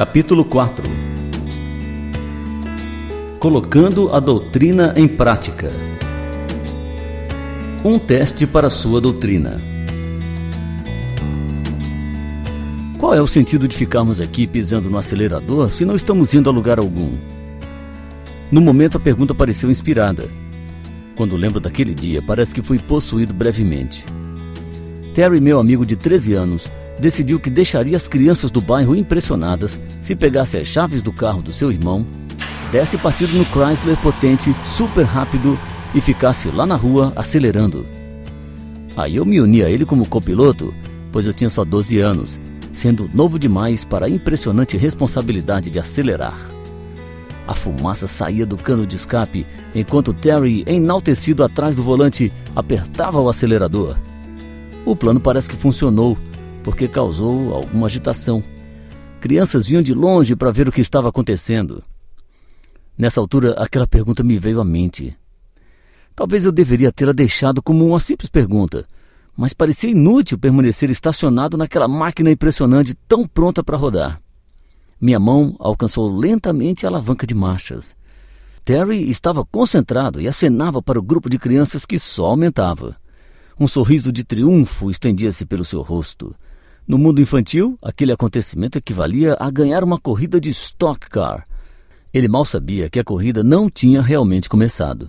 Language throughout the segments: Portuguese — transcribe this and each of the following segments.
Capítulo 4 Colocando a doutrina em prática. Um teste para sua doutrina. Qual é o sentido de ficarmos aqui pisando no acelerador se não estamos indo a lugar algum? No momento a pergunta pareceu inspirada. Quando lembro daquele dia, parece que fui possuído brevemente. Terry, meu amigo de 13 anos, decidiu que deixaria as crianças do bairro impressionadas se pegasse as chaves do carro do seu irmão, desse partido no Chrysler potente, super rápido e ficasse lá na rua acelerando. Aí eu me uni a ele como copiloto, pois eu tinha só 12 anos sendo novo demais para a impressionante responsabilidade de acelerar. A fumaça saía do cano de escape enquanto Terry, enaltecido atrás do volante, apertava o acelerador. O plano parece que funcionou, porque causou alguma agitação. Crianças vinham de longe para ver o que estava acontecendo. Nessa altura, aquela pergunta me veio à mente. Talvez eu deveria tê-la deixado como uma simples pergunta, mas parecia inútil permanecer estacionado naquela máquina impressionante tão pronta para rodar. Minha mão alcançou lentamente a alavanca de marchas. Terry estava concentrado e acenava para o grupo de crianças que só aumentava. Um sorriso de triunfo estendia-se pelo seu rosto. No mundo infantil, aquele acontecimento equivalia a ganhar uma corrida de stock car. Ele mal sabia que a corrida não tinha realmente começado.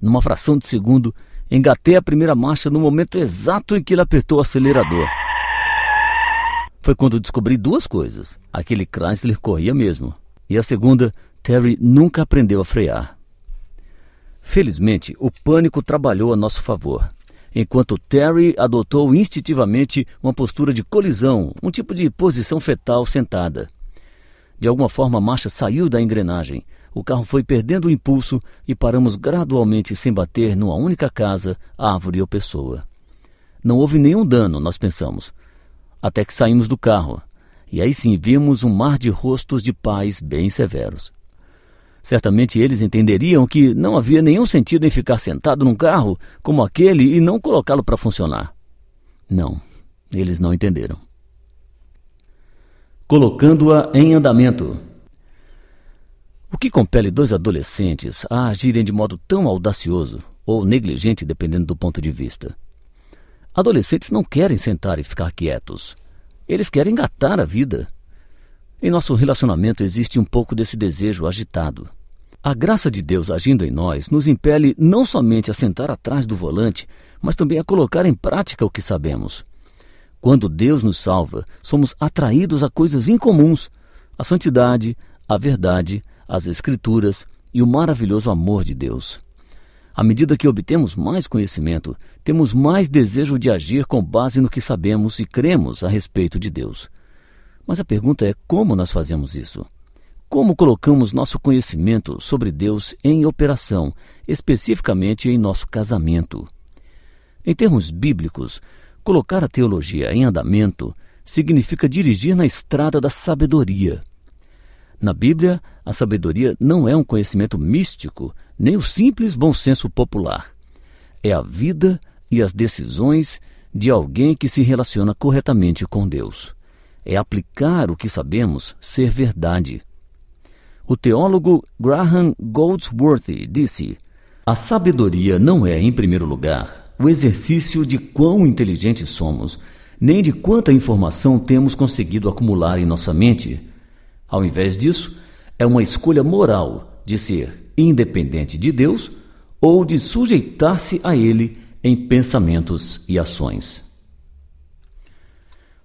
Numa fração de segundo, Engatei a primeira marcha no momento exato em que ele apertou o acelerador. Foi quando descobri duas coisas. Aquele Chrysler corria mesmo. E a segunda, Terry nunca aprendeu a frear. Felizmente, o pânico trabalhou a nosso favor. Enquanto Terry adotou instintivamente uma postura de colisão, um tipo de posição fetal sentada. De alguma forma, a marcha saiu da engrenagem, o carro foi perdendo o impulso e paramos gradualmente sem bater numa única casa, árvore ou pessoa. Não houve nenhum dano, nós pensamos, até que saímos do carro. E aí sim vimos um mar de rostos de pais bem severos. Certamente eles entenderiam que não havia nenhum sentido em ficar sentado num carro como aquele e não colocá-lo para funcionar. Não, eles não entenderam. Colocando-a em andamento. O que compele dois adolescentes a agirem de modo tão audacioso ou negligente, dependendo do ponto de vista? Adolescentes não querem sentar e ficar quietos. Eles querem engatar a vida. Em nosso relacionamento existe um pouco desse desejo agitado. A graça de Deus agindo em nós nos impele não somente a sentar atrás do volante, mas também a colocar em prática o que sabemos. Quando Deus nos salva, somos atraídos a coisas incomuns: a santidade, a verdade, as Escrituras e o maravilhoso amor de Deus. À medida que obtemos mais conhecimento, temos mais desejo de agir com base no que sabemos e cremos a respeito de Deus. Mas a pergunta é como nós fazemos isso? Como colocamos nosso conhecimento sobre Deus em operação, especificamente em nosso casamento? Em termos bíblicos, colocar a teologia em andamento significa dirigir na estrada da sabedoria. Na Bíblia, a sabedoria não é um conhecimento místico, nem o simples bom senso popular. É a vida e as decisões de alguém que se relaciona corretamente com Deus. É aplicar o que sabemos ser verdade. O teólogo Graham Goldsworthy disse: A sabedoria não é, em primeiro lugar, o exercício de quão inteligentes somos, nem de quanta informação temos conseguido acumular em nossa mente ao invés disso, é uma escolha moral de ser independente de Deus ou de sujeitar-se a Ele em pensamentos e ações.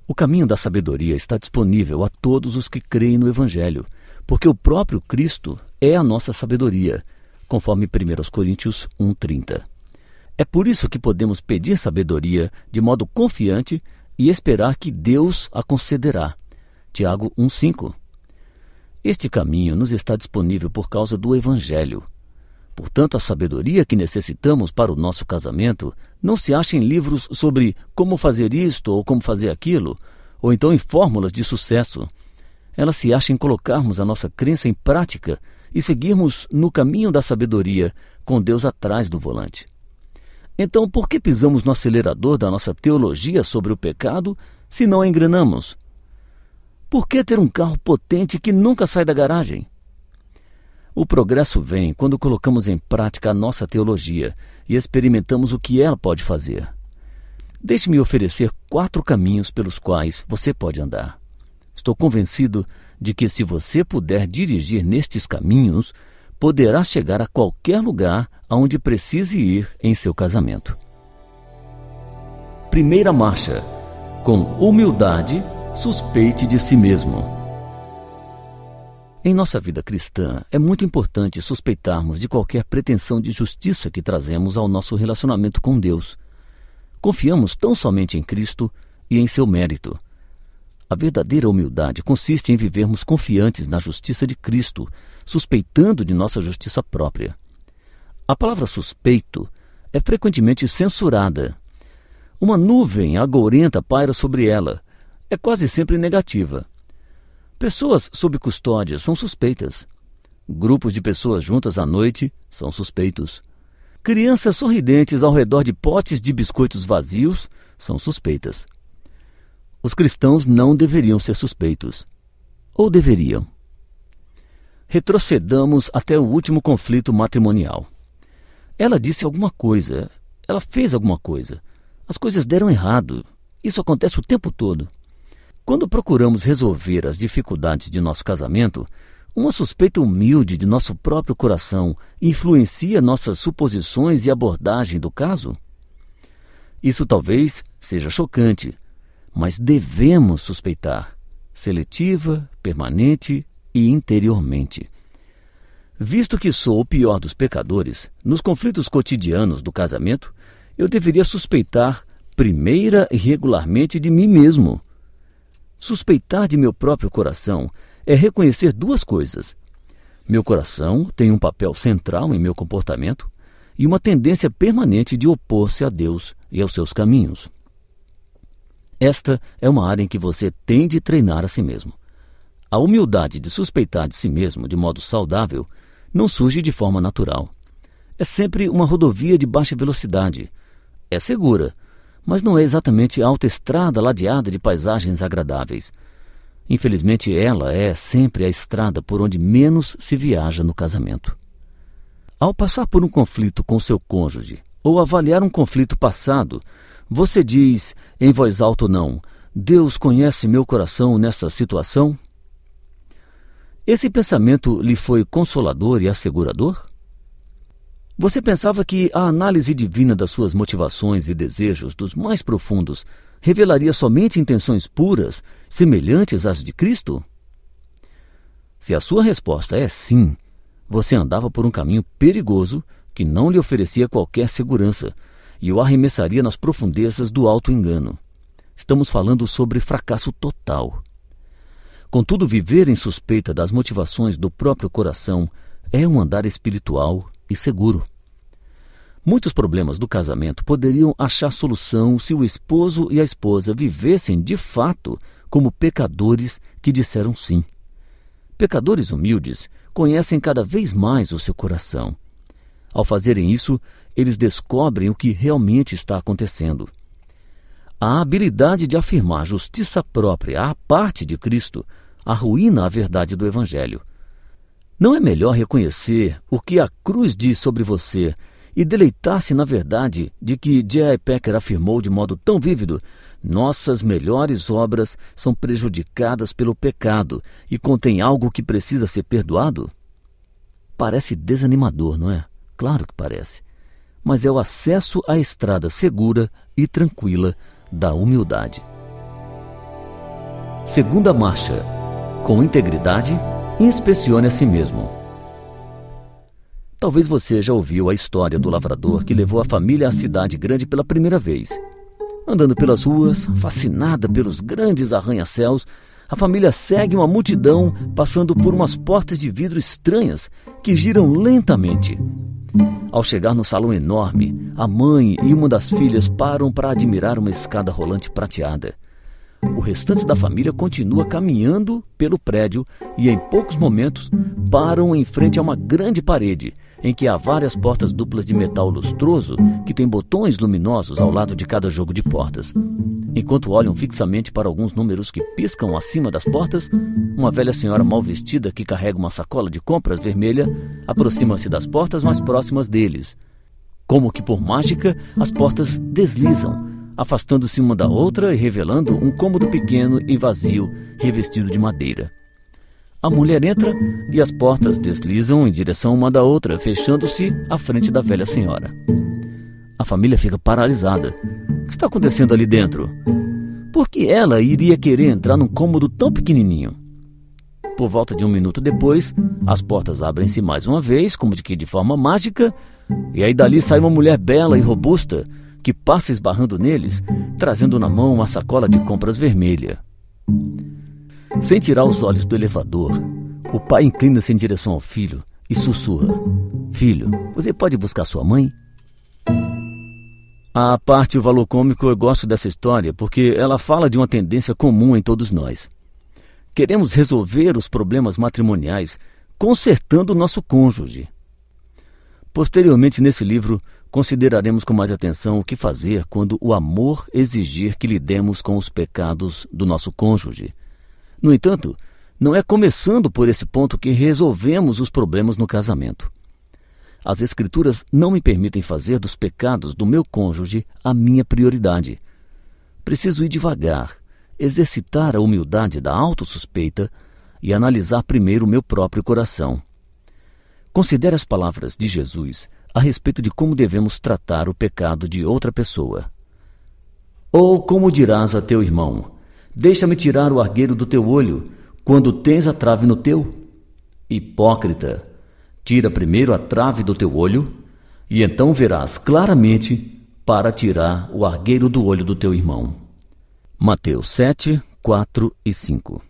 O caminho da sabedoria está disponível a todos os que creem no Evangelho, porque o próprio Cristo é a nossa sabedoria, conforme 1 Coríntios 1,30. É por isso que podemos pedir sabedoria de modo confiante e esperar que Deus a concederá. Tiago 1,5 este caminho nos está disponível por causa do Evangelho. Portanto, a sabedoria que necessitamos para o nosso casamento não se acha em livros sobre como fazer isto ou como fazer aquilo, ou então em fórmulas de sucesso. Ela se acha em colocarmos a nossa crença em prática e seguirmos no caminho da sabedoria, com Deus atrás do volante. Então, por que pisamos no acelerador da nossa teologia sobre o pecado se não engrenamos? Por que ter um carro potente que nunca sai da garagem? O progresso vem quando colocamos em prática a nossa teologia e experimentamos o que ela pode fazer. Deixe-me oferecer quatro caminhos pelos quais você pode andar. Estou convencido de que, se você puder dirigir nestes caminhos, poderá chegar a qualquer lugar aonde precise ir em seu casamento. Primeira marcha: com humildade, suspeite de si mesmo. Em nossa vida cristã, é muito importante suspeitarmos de qualquer pretensão de justiça que trazemos ao nosso relacionamento com Deus. Confiamos tão somente em Cristo e em seu mérito. A verdadeira humildade consiste em vivermos confiantes na justiça de Cristo, suspeitando de nossa justiça própria. A palavra suspeito é frequentemente censurada. Uma nuvem agourenta paira sobre ela. É quase sempre negativa. Pessoas sob custódia são suspeitas. Grupos de pessoas juntas à noite são suspeitos. Crianças sorridentes ao redor de potes de biscoitos vazios são suspeitas. Os cristãos não deveriam ser suspeitos. Ou deveriam? Retrocedamos até o último conflito matrimonial. Ela disse alguma coisa, ela fez alguma coisa. As coisas deram errado. Isso acontece o tempo todo. Quando procuramos resolver as dificuldades de nosso casamento, uma suspeita humilde de nosso próprio coração influencia nossas suposições e abordagem do caso? Isso talvez seja chocante, mas devemos suspeitar, seletiva, permanente e interiormente. Visto que sou o pior dos pecadores, nos conflitos cotidianos do casamento, eu deveria suspeitar primeira e regularmente de mim mesmo. Suspeitar de meu próprio coração é reconhecer duas coisas. Meu coração tem um papel central em meu comportamento e uma tendência permanente de opor-se a Deus e aos seus caminhos. Esta é uma área em que você tem de treinar a si mesmo. A humildade de suspeitar de si mesmo de modo saudável não surge de forma natural. É sempre uma rodovia de baixa velocidade. É segura, mas não é exatamente alta estrada ladeada de paisagens agradáveis. Infelizmente, ela é sempre a estrada por onde menos se viaja no casamento. Ao passar por um conflito com seu cônjuge ou avaliar um conflito passado, você diz, em voz alta ou não, Deus conhece meu coração nessa situação? Esse pensamento lhe foi consolador e assegurador? Você pensava que a análise divina das suas motivações e desejos dos mais profundos revelaria somente intenções puras, semelhantes às de Cristo? Se a sua resposta é sim, você andava por um caminho perigoso que não lhe oferecia qualquer segurança e o arremessaria nas profundezas do auto-engano. Estamos falando sobre fracasso total. Contudo, viver em suspeita das motivações do próprio coração é um andar espiritual e seguro. Muitos problemas do casamento poderiam achar solução se o esposo e a esposa vivessem de fato como pecadores que disseram sim. Pecadores humildes conhecem cada vez mais o seu coração. Ao fazerem isso, eles descobrem o que realmente está acontecendo. A habilidade de afirmar justiça própria à parte de Cristo arruína a verdade do Evangelho. Não é melhor reconhecer o que a cruz diz sobre você e deleitar-se na verdade de que J.I. Packer afirmou de modo tão vívido: nossas melhores obras são prejudicadas pelo pecado e contêm algo que precisa ser perdoado? Parece desanimador, não é? Claro que parece mas é o acesso à estrada segura e tranquila da humildade. Segunda marcha. Com integridade, inspecione a si mesmo. Talvez você já ouviu a história do lavrador que levou a família à cidade grande pela primeira vez. Andando pelas ruas, fascinada pelos grandes arranha-céus, a família segue uma multidão passando por umas portas de vidro estranhas que giram lentamente. Ao chegar no salão enorme, a mãe e uma das filhas param para admirar uma escada rolante prateada. O restante da família continua caminhando pelo prédio e, em poucos momentos, param em frente a uma grande parede em que há várias portas duplas de metal lustroso que têm botões luminosos ao lado de cada jogo de portas. Enquanto olham fixamente para alguns números que piscam acima das portas, uma velha senhora mal vestida que carrega uma sacola de compras vermelha aproxima-se das portas mais próximas deles. Como que por mágica, as portas deslizam, afastando-se uma da outra e revelando um cômodo pequeno e vazio, revestido de madeira. A mulher entra e as portas deslizam em direção uma da outra, fechando-se à frente da velha senhora. A família fica paralisada. O que está acontecendo ali dentro? Por que ela iria querer entrar num cômodo tão pequenininho? Por volta de um minuto depois, as portas abrem-se mais uma vez, como de que de forma mágica, e aí dali sai uma mulher bela e robusta que passa esbarrando neles, trazendo na mão uma sacola de compras vermelha. Sem tirar os olhos do elevador, o pai inclina-se em direção ao filho e sussurra: Filho, você pode buscar sua mãe? A parte o valor cômico eu gosto dessa história porque ela fala de uma tendência comum em todos nós. Queremos resolver os problemas matrimoniais consertando o nosso cônjuge. Posteriormente, nesse livro, consideraremos com mais atenção o que fazer quando o amor exigir que lidemos com os pecados do nosso cônjuge. No entanto, não é começando por esse ponto que resolvemos os problemas no casamento. As Escrituras não me permitem fazer dos pecados do meu cônjuge a minha prioridade. Preciso ir devagar, exercitar a humildade da autossuspeita e analisar primeiro o meu próprio coração. Considere as palavras de Jesus a respeito de como devemos tratar o pecado de outra pessoa. Ou como dirás a teu irmão: Deixa-me tirar o argueiro do teu olho, quando tens a trave no teu? Hipócrita! Tira primeiro a trave do teu olho, e então verás claramente para tirar o argueiro do olho do teu irmão. Mateus 7, 4 e 5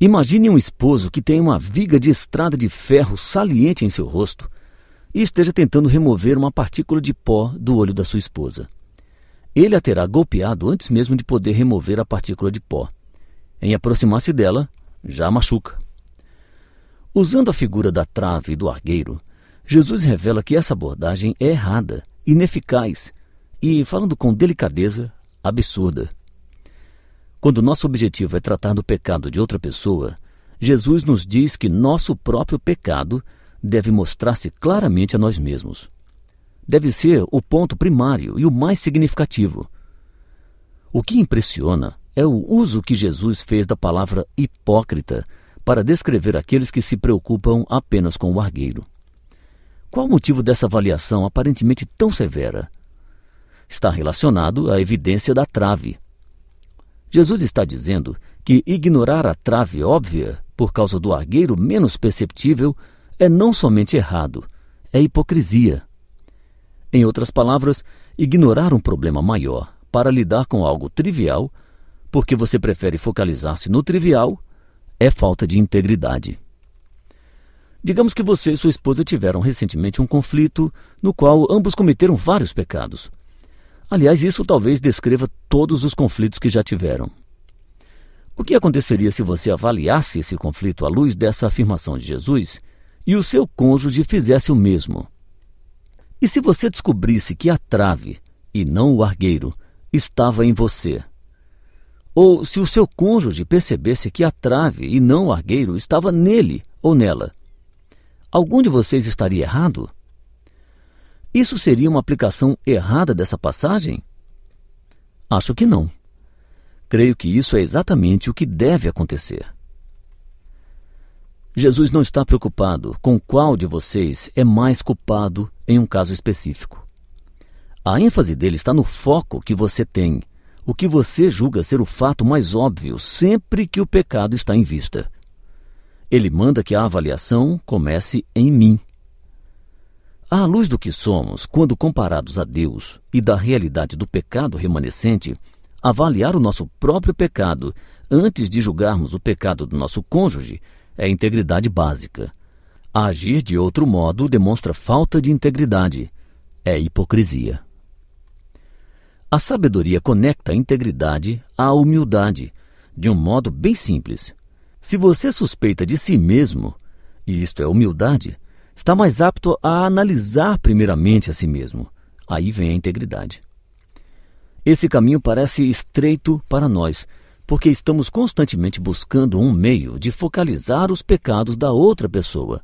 Imagine um esposo que tem uma viga de estrada de ferro saliente em seu rosto e esteja tentando remover uma partícula de pó do olho da sua esposa. Ele a terá golpeado antes mesmo de poder remover a partícula de pó. Em aproximar-se dela, já machuca. Usando a figura da trave e do argueiro, Jesus revela que essa abordagem é errada, ineficaz e, falando com delicadeza, absurda. Quando nosso objetivo é tratar do pecado de outra pessoa, Jesus nos diz que nosso próprio pecado deve mostrar-se claramente a nós mesmos. Deve ser o ponto primário e o mais significativo. O que impressiona é o uso que Jesus fez da palavra hipócrita para descrever aqueles que se preocupam apenas com o argueiro. Qual o motivo dessa avaliação aparentemente tão severa? Está relacionado à evidência da trave. Jesus está dizendo que ignorar a trave óbvia por causa do argueiro menos perceptível é não somente errado, é hipocrisia. Em outras palavras, ignorar um problema maior para lidar com algo trivial, porque você prefere focalizar-se no trivial, é falta de integridade. Digamos que você e sua esposa tiveram recentemente um conflito no qual ambos cometeram vários pecados. Aliás, isso talvez descreva todos os conflitos que já tiveram. O que aconteceria se você avaliasse esse conflito à luz dessa afirmação de Jesus e o seu cônjuge fizesse o mesmo? E se você descobrisse que a trave, e não o argueiro, estava em você? Ou se o seu cônjuge percebesse que a trave e não o argueiro estava nele ou nela, algum de vocês estaria errado? Isso seria uma aplicação errada dessa passagem? Acho que não. Creio que isso é exatamente o que deve acontecer. Jesus não está preocupado com qual de vocês é mais culpado em um caso específico. A ênfase dele está no foco que você tem o que você julga ser o fato mais óbvio sempre que o pecado está em vista. Ele manda que a avaliação comece em mim. À luz do que somos, quando comparados a Deus e da realidade do pecado remanescente, avaliar o nosso próprio pecado antes de julgarmos o pecado do nosso cônjuge é integridade básica. Agir de outro modo demonstra falta de integridade, é hipocrisia. A sabedoria conecta a integridade à humildade, de um modo bem simples. Se você suspeita de si mesmo, e isto é humildade, está mais apto a analisar primeiramente a si mesmo. Aí vem a integridade. Esse caminho parece estreito para nós, porque estamos constantemente buscando um meio de focalizar os pecados da outra pessoa.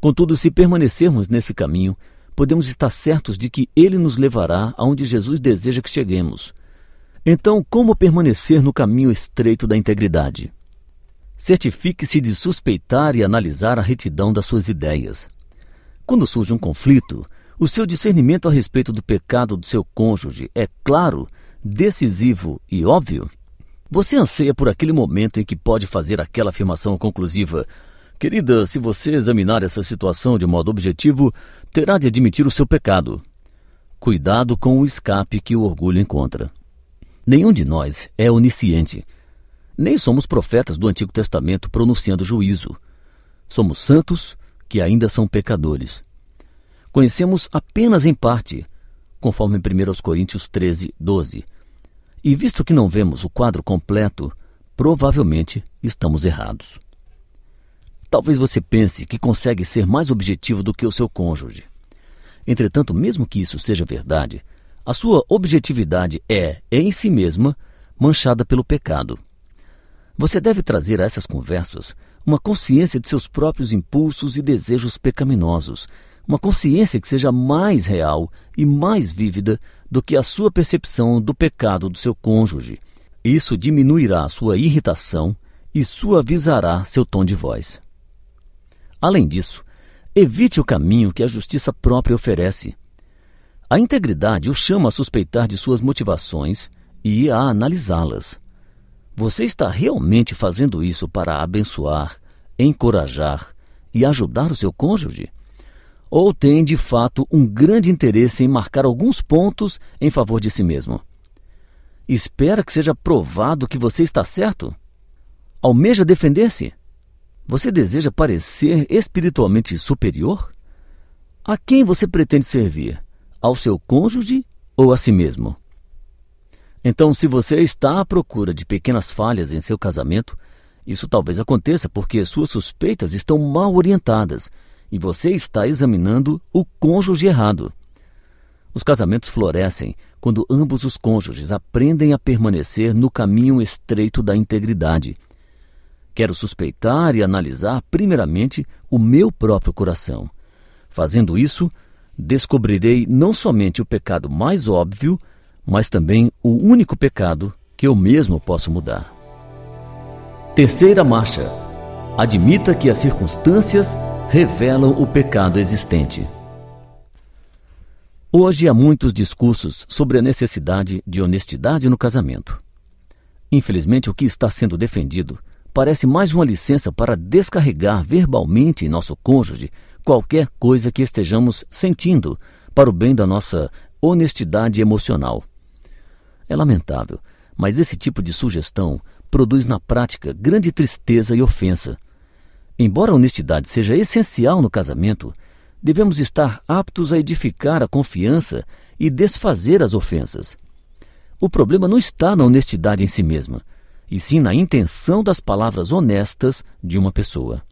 Contudo, se permanecermos nesse caminho, podemos estar certos de que ele nos levará aonde Jesus deseja que cheguemos. Então, como permanecer no caminho estreito da integridade? Certifique-se de suspeitar e analisar a retidão das suas ideias. Quando surge um conflito, o seu discernimento a respeito do pecado do seu cônjuge é claro, decisivo e óbvio? Você anseia por aquele momento em que pode fazer aquela afirmação conclusiva: Querida, se você examinar essa situação de modo objetivo, terá de admitir o seu pecado. Cuidado com o escape que o orgulho encontra. Nenhum de nós é onisciente. Nem somos profetas do Antigo Testamento pronunciando juízo. Somos santos que ainda são pecadores. Conhecemos apenas em parte, conforme 1 Coríntios 13, 12. E visto que não vemos o quadro completo, provavelmente estamos errados. Talvez você pense que consegue ser mais objetivo do que o seu cônjuge. Entretanto, mesmo que isso seja verdade, a sua objetividade é, em si mesma, manchada pelo pecado. Você deve trazer a essas conversas uma consciência de seus próprios impulsos e desejos pecaminosos, uma consciência que seja mais real e mais vívida do que a sua percepção do pecado do seu cônjuge. Isso diminuirá sua irritação e suavizará seu tom de voz. Além disso, evite o caminho que a justiça própria oferece. A integridade o chama a suspeitar de suas motivações e a analisá-las. Você está realmente fazendo isso para abençoar, encorajar e ajudar o seu cônjuge? Ou tem, de fato, um grande interesse em marcar alguns pontos em favor de si mesmo? Espera que seja provado que você está certo? Almeja defender-se? Você deseja parecer espiritualmente superior? A quem você pretende servir? Ao seu cônjuge ou a si mesmo? Então, se você está à procura de pequenas falhas em seu casamento, isso talvez aconteça porque suas suspeitas estão mal orientadas e você está examinando o cônjuge errado. Os casamentos florescem quando ambos os cônjuges aprendem a permanecer no caminho estreito da integridade Quero suspeitar e analisar primeiramente o meu próprio coração. Fazendo isso, descobrirei não somente o pecado mais óbvio, mas também o único pecado que eu mesmo posso mudar. Terceira marcha. Admita que as circunstâncias revelam o pecado existente. Hoje há muitos discursos sobre a necessidade de honestidade no casamento. Infelizmente, o que está sendo defendido parece mais uma licença para descarregar verbalmente em nosso cônjuge qualquer coisa que estejamos sentindo para o bem da nossa honestidade emocional. É lamentável, mas esse tipo de sugestão produz na prática grande tristeza e ofensa. Embora a honestidade seja essencial no casamento, devemos estar aptos a edificar a confiança e desfazer as ofensas. O problema não está na honestidade em si mesma, e sim na intenção das palavras honestas de uma pessoa.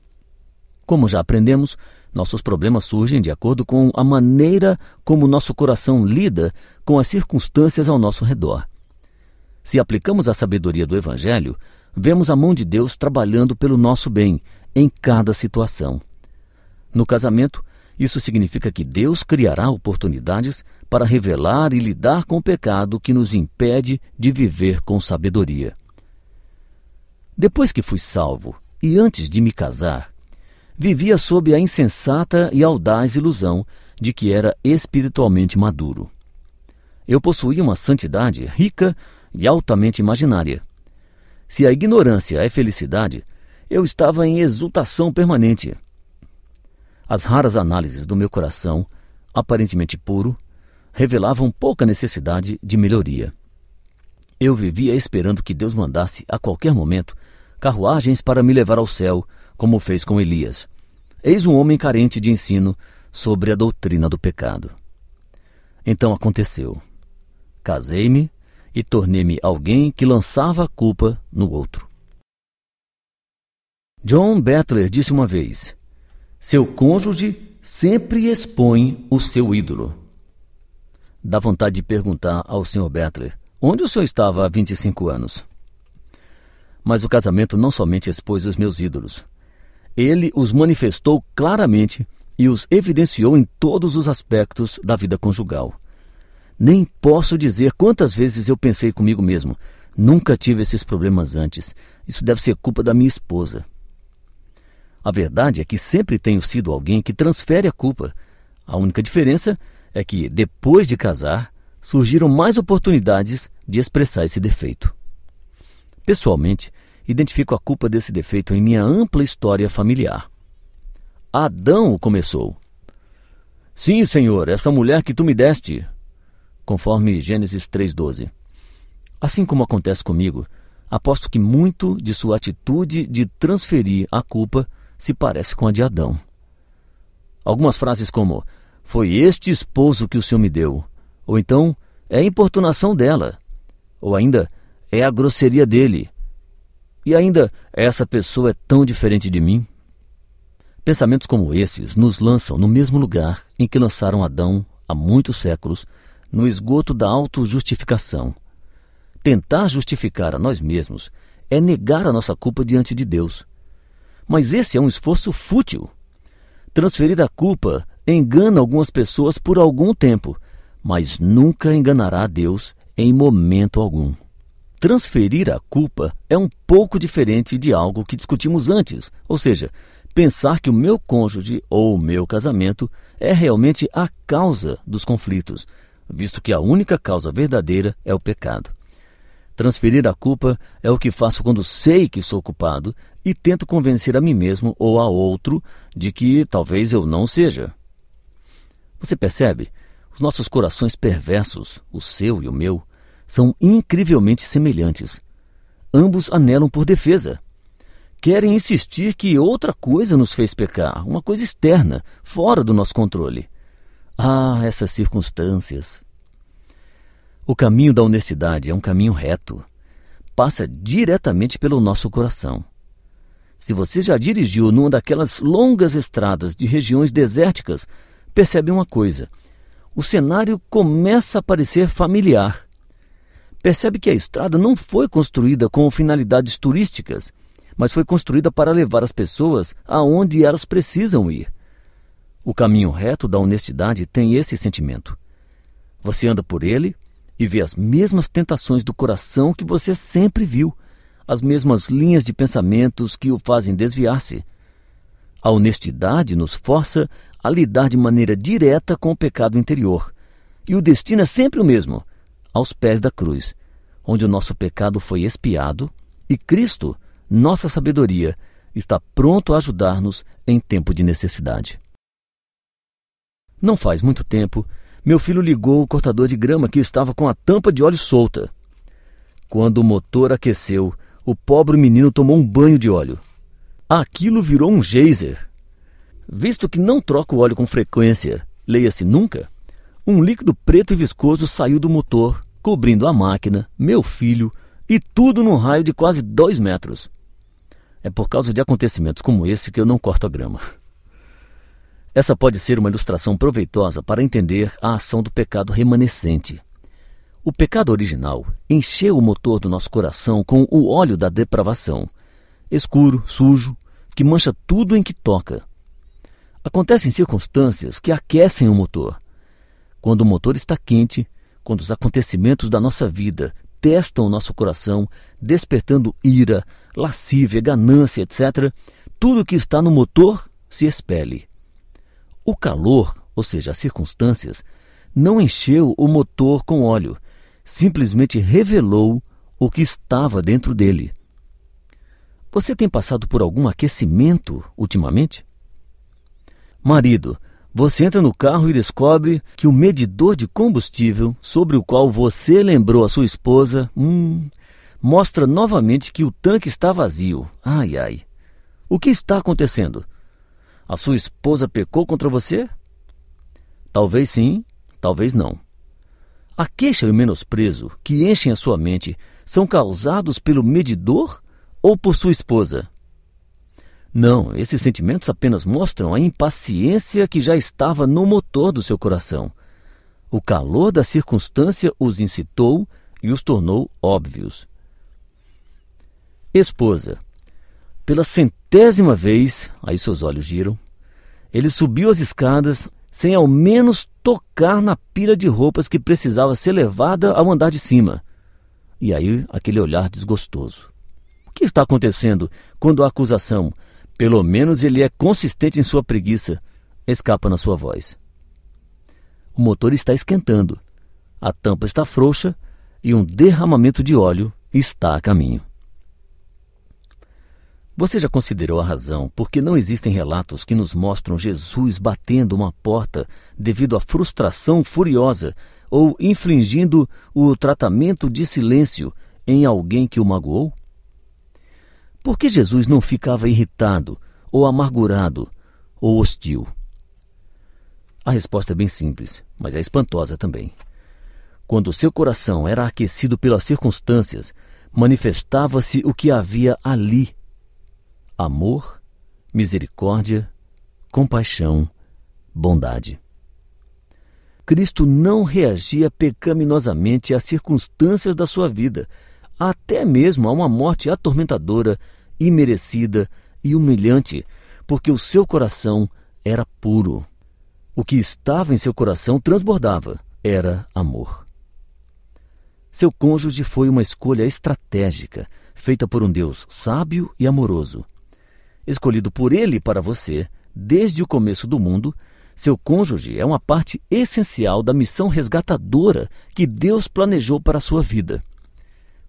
Como já aprendemos, nossos problemas surgem de acordo com a maneira como nosso coração lida com as circunstâncias ao nosso redor. Se aplicamos a sabedoria do Evangelho, vemos a mão de Deus trabalhando pelo nosso bem em cada situação. No casamento, isso significa que Deus criará oportunidades para revelar e lidar com o pecado que nos impede de viver com sabedoria. Depois que fui salvo e antes de me casar, vivia sob a insensata e audaz ilusão de que era espiritualmente maduro. Eu possuía uma santidade rica e altamente imaginária. Se a ignorância é felicidade, eu estava em exultação permanente. As raras análises do meu coração, aparentemente puro, revelavam pouca necessidade de melhoria. Eu vivia esperando que Deus mandasse, a qualquer momento, carruagens para me levar ao céu, como fez com Elias. Eis um homem carente de ensino sobre a doutrina do pecado. Então aconteceu. Casei-me e tornei-me alguém que lançava a culpa no outro. John Bettler disse uma vez: Seu cônjuge sempre expõe o seu ídolo. Dá vontade de perguntar ao Sr. Bettler Onde o senhor estava há 25 anos? Mas o casamento não somente expôs os meus ídolos. Ele os manifestou claramente e os evidenciou em todos os aspectos da vida conjugal. Nem posso dizer quantas vezes eu pensei comigo mesmo: nunca tive esses problemas antes. Isso deve ser culpa da minha esposa. A verdade é que sempre tenho sido alguém que transfere a culpa. A única diferença é que, depois de casar, surgiram mais oportunidades de expressar esse defeito. Pessoalmente, identifico a culpa desse defeito em minha ampla história familiar. Adão começou. Sim, Senhor, esta mulher que tu me deste, conforme Gênesis 3,12. Assim como acontece comigo, aposto que muito de sua atitude de transferir a culpa se parece com a de Adão. Algumas frases como: Foi este esposo que o Senhor me deu, ou então, é importunação dela, ou ainda, é a grosseria dele, e ainda, essa pessoa é tão diferente de mim. Pensamentos como esses nos lançam no mesmo lugar em que lançaram Adão há muitos séculos, no esgoto da autojustificação. Tentar justificar a nós mesmos é negar a nossa culpa diante de Deus. Mas esse é um esforço fútil. Transferir a culpa engana algumas pessoas por algum tempo, mas nunca enganará Deus em momento algum. Transferir a culpa é um pouco diferente de algo que discutimos antes, ou seja, pensar que o meu cônjuge ou o meu casamento é realmente a causa dos conflitos, visto que a única causa verdadeira é o pecado. Transferir a culpa é o que faço quando sei que sou culpado e tento convencer a mim mesmo ou a outro de que talvez eu não seja. Você percebe? Os nossos corações perversos, o seu e o meu, são incrivelmente semelhantes. Ambos anelam por defesa. Querem insistir que outra coisa nos fez pecar, uma coisa externa, fora do nosso controle. Ah, essas circunstâncias. O caminho da honestidade é um caminho reto. Passa diretamente pelo nosso coração. Se você já dirigiu numa daquelas longas estradas de regiões desérticas, percebe uma coisa: o cenário começa a parecer familiar percebe que a estrada não foi construída com finalidades turísticas, mas foi construída para levar as pessoas aonde elas precisam ir. O caminho reto da honestidade tem esse sentimento. Você anda por ele e vê as mesmas tentações do coração que você sempre viu, as mesmas linhas de pensamentos que o fazem desviar-se. A honestidade nos força a lidar de maneira direta com o pecado interior. E o destino é sempre o mesmo: aos pés da cruz, onde o nosso pecado foi expiado e Cristo, nossa sabedoria, está pronto a ajudar-nos em tempo de necessidade. Não faz muito tempo, meu filho ligou o cortador de grama que estava com a tampa de óleo solta. Quando o motor aqueceu, o pobre menino tomou um banho de óleo. Aquilo virou um geyser. Visto que não troca o óleo com frequência, leia-se nunca, um líquido preto e viscoso saiu do motor, cobrindo a máquina, meu filho e tudo num raio de quase dois metros. É por causa de acontecimentos como esse que eu não corto a grama. Essa pode ser uma ilustração proveitosa para entender a ação do pecado remanescente. O pecado original encheu o motor do nosso coração com o óleo da depravação, escuro, sujo, que mancha tudo em que toca. Acontecem circunstâncias que aquecem o motor quando o motor está quente, quando os acontecimentos da nossa vida testam o nosso coração, despertando ira, lascívia, ganância, etc., tudo que está no motor se expele. O calor, ou seja, as circunstâncias, não encheu o motor com óleo, simplesmente revelou o que estava dentro dele. Você tem passado por algum aquecimento ultimamente? Marido, você entra no carro e descobre que o medidor de combustível sobre o qual você lembrou a sua esposa, hum, mostra novamente que o tanque está vazio. Ai, ai. O que está acontecendo? A sua esposa pecou contra você? Talvez sim, talvez não. A queixa e o menosprezo que enchem a sua mente são causados pelo medidor ou por sua esposa? Não, esses sentimentos apenas mostram a impaciência que já estava no motor do seu coração. O calor da circunstância os incitou e os tornou óbvios. Esposa. Pela centésima vez, aí seus olhos giram, ele subiu as escadas sem ao menos tocar na pilha de roupas que precisava ser levada ao andar de cima. E aí aquele olhar desgostoso. O que está acontecendo quando a acusação, pelo menos ele é consistente em sua preguiça, escapa na sua voz? O motor está esquentando, a tampa está frouxa e um derramamento de óleo está a caminho. Você já considerou a razão por que não existem relatos que nos mostram Jesus batendo uma porta devido à frustração furiosa ou infligindo o tratamento de silêncio em alguém que o magoou? Por que Jesus não ficava irritado, ou amargurado, ou hostil? A resposta é bem simples, mas é espantosa também. Quando seu coração era aquecido pelas circunstâncias, manifestava-se o que havia ali: amor, misericórdia, compaixão, bondade. Cristo não reagia pecaminosamente às circunstâncias da sua vida, até mesmo a uma morte atormentadora, imerecida e humilhante, porque o seu coração era puro. O que estava em seu coração transbordava, era amor. Seu cônjuge foi uma escolha estratégica, feita por um Deus sábio e amoroso. Escolhido por ele para você, desde o começo do mundo, seu cônjuge é uma parte essencial da missão resgatadora que Deus planejou para a sua vida.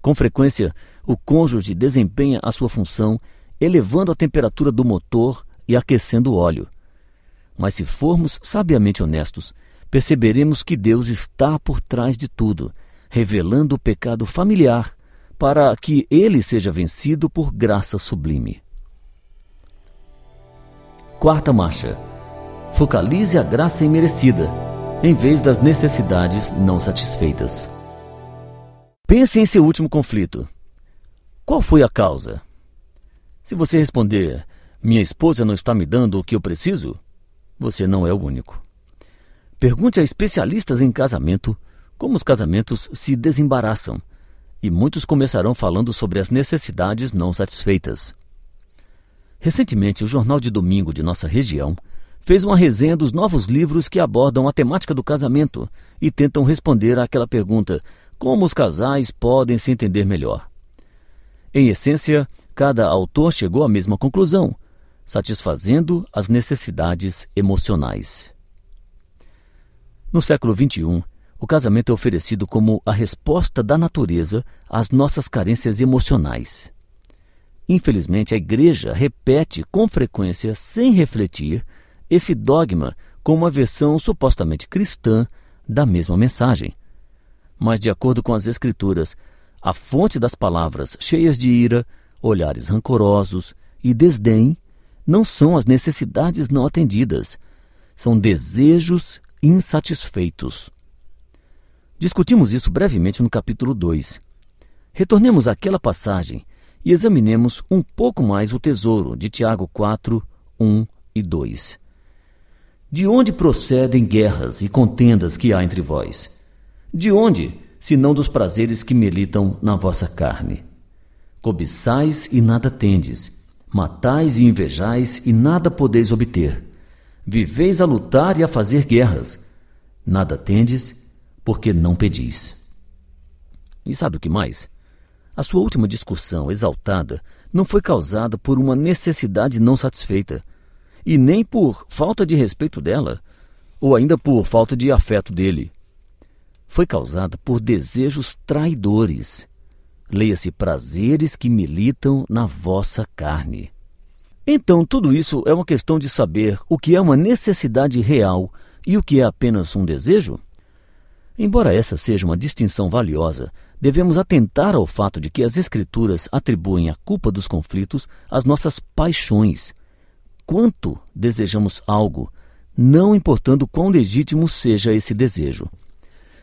Com frequência, o cônjuge desempenha a sua função elevando a temperatura do motor e aquecendo o óleo. Mas se formos sabiamente honestos, perceberemos que Deus está por trás de tudo, revelando o pecado familiar para que ele seja vencido por graça sublime. Quarta marcha focalize a graça imerecida, em vez das necessidades não satisfeitas. Pense em seu último conflito. Qual foi a causa? Se você responder, minha esposa não está me dando o que eu preciso, você não é o único. Pergunte a especialistas em casamento como os casamentos se desembaraçam, e muitos começarão falando sobre as necessidades não satisfeitas. Recentemente, o jornal de domingo de nossa região fez uma resenha dos novos livros que abordam a temática do casamento e tentam responder àquela pergunta: como os casais podem se entender melhor? Em essência, cada autor chegou à mesma conclusão, satisfazendo as necessidades emocionais. No século XXI, o casamento é oferecido como a resposta da natureza às nossas carências emocionais. Infelizmente, a igreja repete com frequência, sem refletir, esse dogma com uma versão supostamente cristã da mesma mensagem. Mas, de acordo com as Escrituras, a fonte das palavras cheias de ira, olhares rancorosos e desdém não são as necessidades não atendidas, são desejos insatisfeitos. Discutimos isso brevemente no capítulo 2. Retornemos àquela passagem e examinemos um pouco mais o tesouro de Tiago 4, 1 e 2. De onde procedem guerras e contendas que há entre vós? De onde, senão dos prazeres que militam na vossa carne? Cobiçais e nada tendes, matais e invejais e nada podeis obter. Viveis a lutar e a fazer guerras. Nada tendes, porque não pedis. E sabe o que mais? A sua última discussão exaltada não foi causada por uma necessidade não satisfeita, e nem por falta de respeito dela, ou ainda por falta de afeto dele. Foi causada por desejos traidores. Leia-se prazeres que militam na vossa carne. Então, tudo isso é uma questão de saber o que é uma necessidade real e o que é apenas um desejo? Embora essa seja uma distinção valiosa, devemos atentar ao fato de que as Escrituras atribuem a culpa dos conflitos às nossas paixões, quanto desejamos algo, não importando quão legítimo seja esse desejo.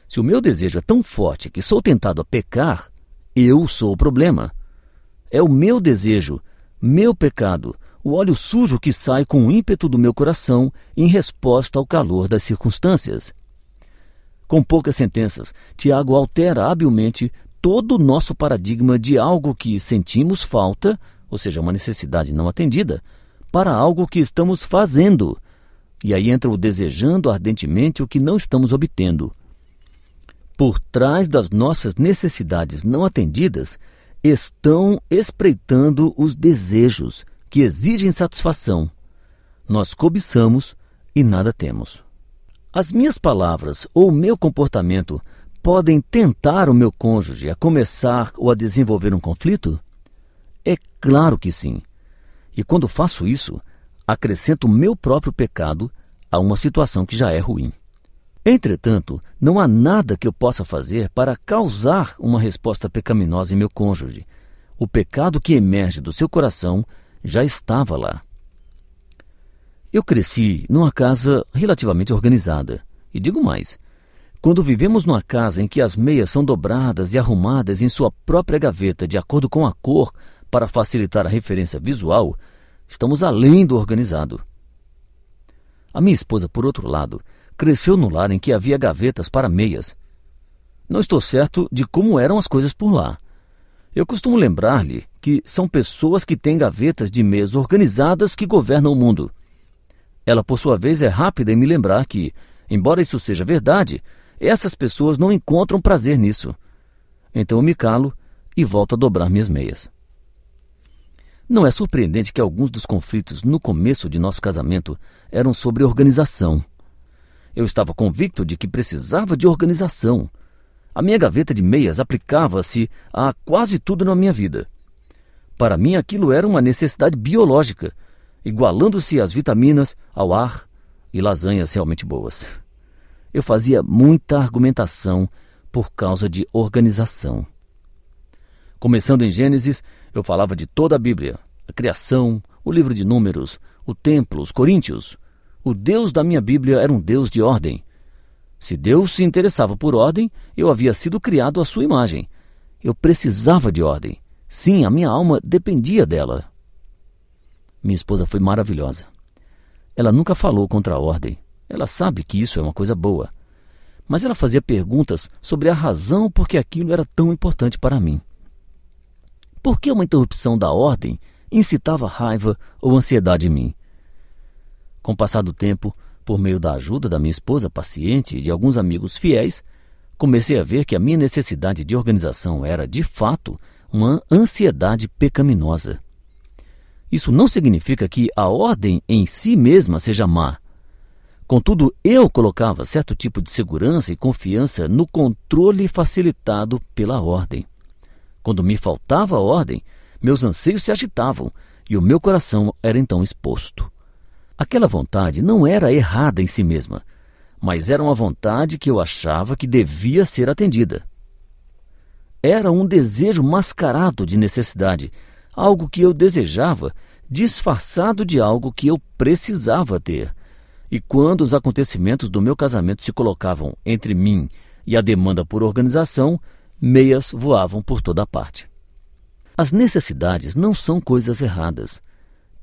Se o meu desejo é tão forte que sou tentado a pecar, eu sou o problema. É o meu desejo, meu pecado, o óleo sujo que sai com o ímpeto do meu coração em resposta ao calor das circunstâncias. Com poucas sentenças, Tiago altera habilmente todo o nosso paradigma de algo que sentimos falta, ou seja, uma necessidade não atendida, para algo que estamos fazendo. E aí entra o desejando ardentemente o que não estamos obtendo. Por trás das nossas necessidades não atendidas estão espreitando os desejos que exigem satisfação. Nós cobiçamos e nada temos. As minhas palavras ou o meu comportamento podem tentar o meu cônjuge a começar ou a desenvolver um conflito? É claro que sim. E quando faço isso, acrescento o meu próprio pecado a uma situação que já é ruim. Entretanto, não há nada que eu possa fazer para causar uma resposta pecaminosa em meu cônjuge. O pecado que emerge do seu coração já estava lá. Eu cresci numa casa relativamente organizada. E digo mais: quando vivemos numa casa em que as meias são dobradas e arrumadas em sua própria gaveta de acordo com a cor para facilitar a referência visual, estamos além do organizado. A minha esposa, por outro lado, cresceu no lar em que havia gavetas para meias. Não estou certo de como eram as coisas por lá. Eu costumo lembrar-lhe que são pessoas que têm gavetas de meias organizadas que governam o mundo. Ela, por sua vez, é rápida em me lembrar que, embora isso seja verdade, essas pessoas não encontram prazer nisso. Então eu me calo e volto a dobrar minhas meias. Não é surpreendente que alguns dos conflitos no começo de nosso casamento eram sobre organização. Eu estava convicto de que precisava de organização. A minha gaveta de meias aplicava-se a quase tudo na minha vida. Para mim, aquilo era uma necessidade biológica, igualando-se às vitaminas, ao ar e lasanhas realmente boas. Eu fazia muita argumentação por causa de organização. Começando em Gênesis, eu falava de toda a Bíblia, a criação, o livro de Números, o templo, os coríntios. O Deus da minha Bíblia era um Deus de ordem. Se Deus se interessava por ordem, eu havia sido criado à sua imagem. Eu precisava de ordem. Sim, a minha alma dependia dela. Minha esposa foi maravilhosa. Ela nunca falou contra a ordem. Ela sabe que isso é uma coisa boa. Mas ela fazia perguntas sobre a razão por que aquilo era tão importante para mim. Por que uma interrupção da ordem incitava raiva ou ansiedade em mim? Com o passar do tempo, por meio da ajuda da minha esposa paciente e de alguns amigos fiéis, comecei a ver que a minha necessidade de organização era, de fato, uma ansiedade pecaminosa. Isso não significa que a ordem em si mesma seja má. Contudo, eu colocava certo tipo de segurança e confiança no controle facilitado pela ordem. Quando me faltava ordem, meus anseios se agitavam e o meu coração era então exposto. Aquela vontade não era errada em si mesma, mas era uma vontade que eu achava que devia ser atendida. Era um desejo mascarado de necessidade, algo que eu desejava, disfarçado de algo que eu precisava ter. E quando os acontecimentos do meu casamento se colocavam entre mim e a demanda por organização, meias voavam por toda parte. As necessidades não são coisas erradas.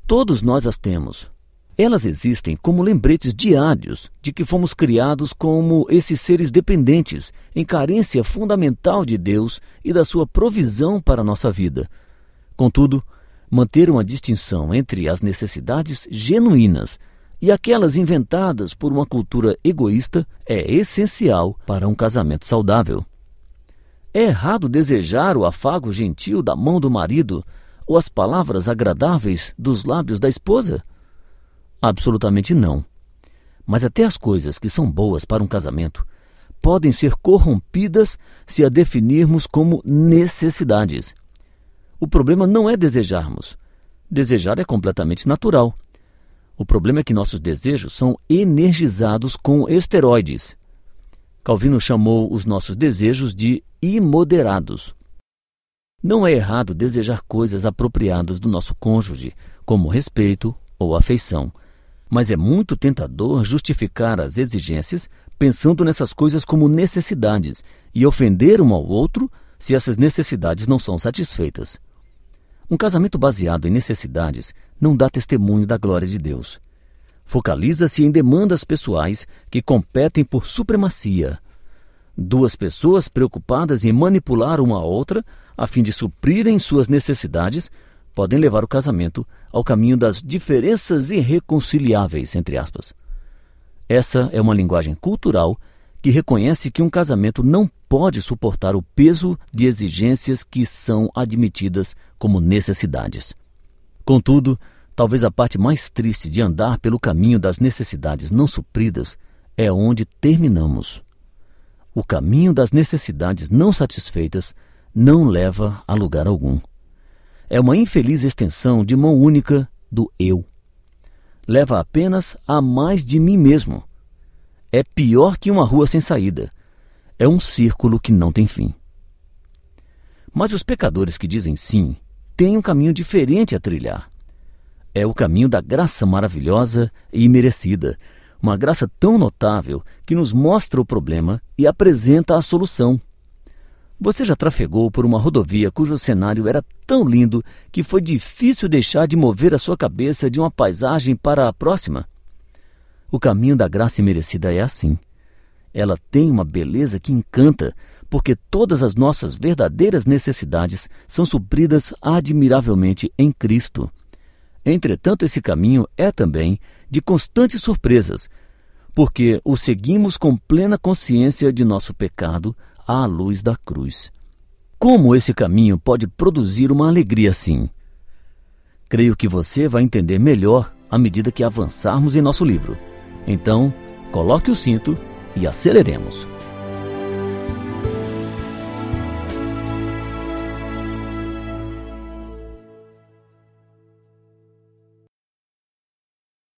Todos nós as temos. Elas existem como lembretes diários de que fomos criados como esses seres dependentes, em carência fundamental de Deus e da sua provisão para a nossa vida. Contudo, manter uma distinção entre as necessidades genuínas e aquelas inventadas por uma cultura egoísta é essencial para um casamento saudável. É errado desejar o afago gentil da mão do marido ou as palavras agradáveis dos lábios da esposa? Absolutamente não. Mas até as coisas que são boas para um casamento podem ser corrompidas se a definirmos como necessidades. O problema não é desejarmos. Desejar é completamente natural. O problema é que nossos desejos são energizados com esteroides. Calvino chamou os nossos desejos de imoderados. Não é errado desejar coisas apropriadas do nosso cônjuge, como respeito ou afeição mas é muito tentador justificar as exigências pensando nessas coisas como necessidades e ofender um ao outro se essas necessidades não são satisfeitas. Um casamento baseado em necessidades não dá testemunho da glória de Deus. Focaliza-se em demandas pessoais que competem por supremacia. Duas pessoas preocupadas em manipular uma a outra a fim de suprirem suas necessidades podem levar o casamento ao caminho das diferenças irreconciliáveis, entre aspas. Essa é uma linguagem cultural que reconhece que um casamento não pode suportar o peso de exigências que são admitidas como necessidades. Contudo, talvez a parte mais triste de andar pelo caminho das necessidades não supridas é onde terminamos. O caminho das necessidades não satisfeitas não leva a lugar algum. É uma infeliz extensão de mão única do eu. Leva apenas a mais de mim mesmo. É pior que uma rua sem saída. É um círculo que não tem fim. Mas os pecadores que dizem sim têm um caminho diferente a trilhar. É o caminho da graça maravilhosa e imerecida, uma graça tão notável que nos mostra o problema e apresenta a solução. Você já trafegou por uma rodovia cujo cenário era tão lindo que foi difícil deixar de mover a sua cabeça de uma paisagem para a próxima? O caminho da graça imerecida é assim. Ela tem uma beleza que encanta, porque todas as nossas verdadeiras necessidades são supridas admiravelmente em Cristo. Entretanto, esse caminho é também de constantes surpresas, porque o seguimos com plena consciência de nosso pecado à luz da cruz. Como esse caminho pode produzir uma alegria assim? Creio que você vai entender melhor à medida que avançarmos em nosso livro. Então, coloque o cinto e aceleremos.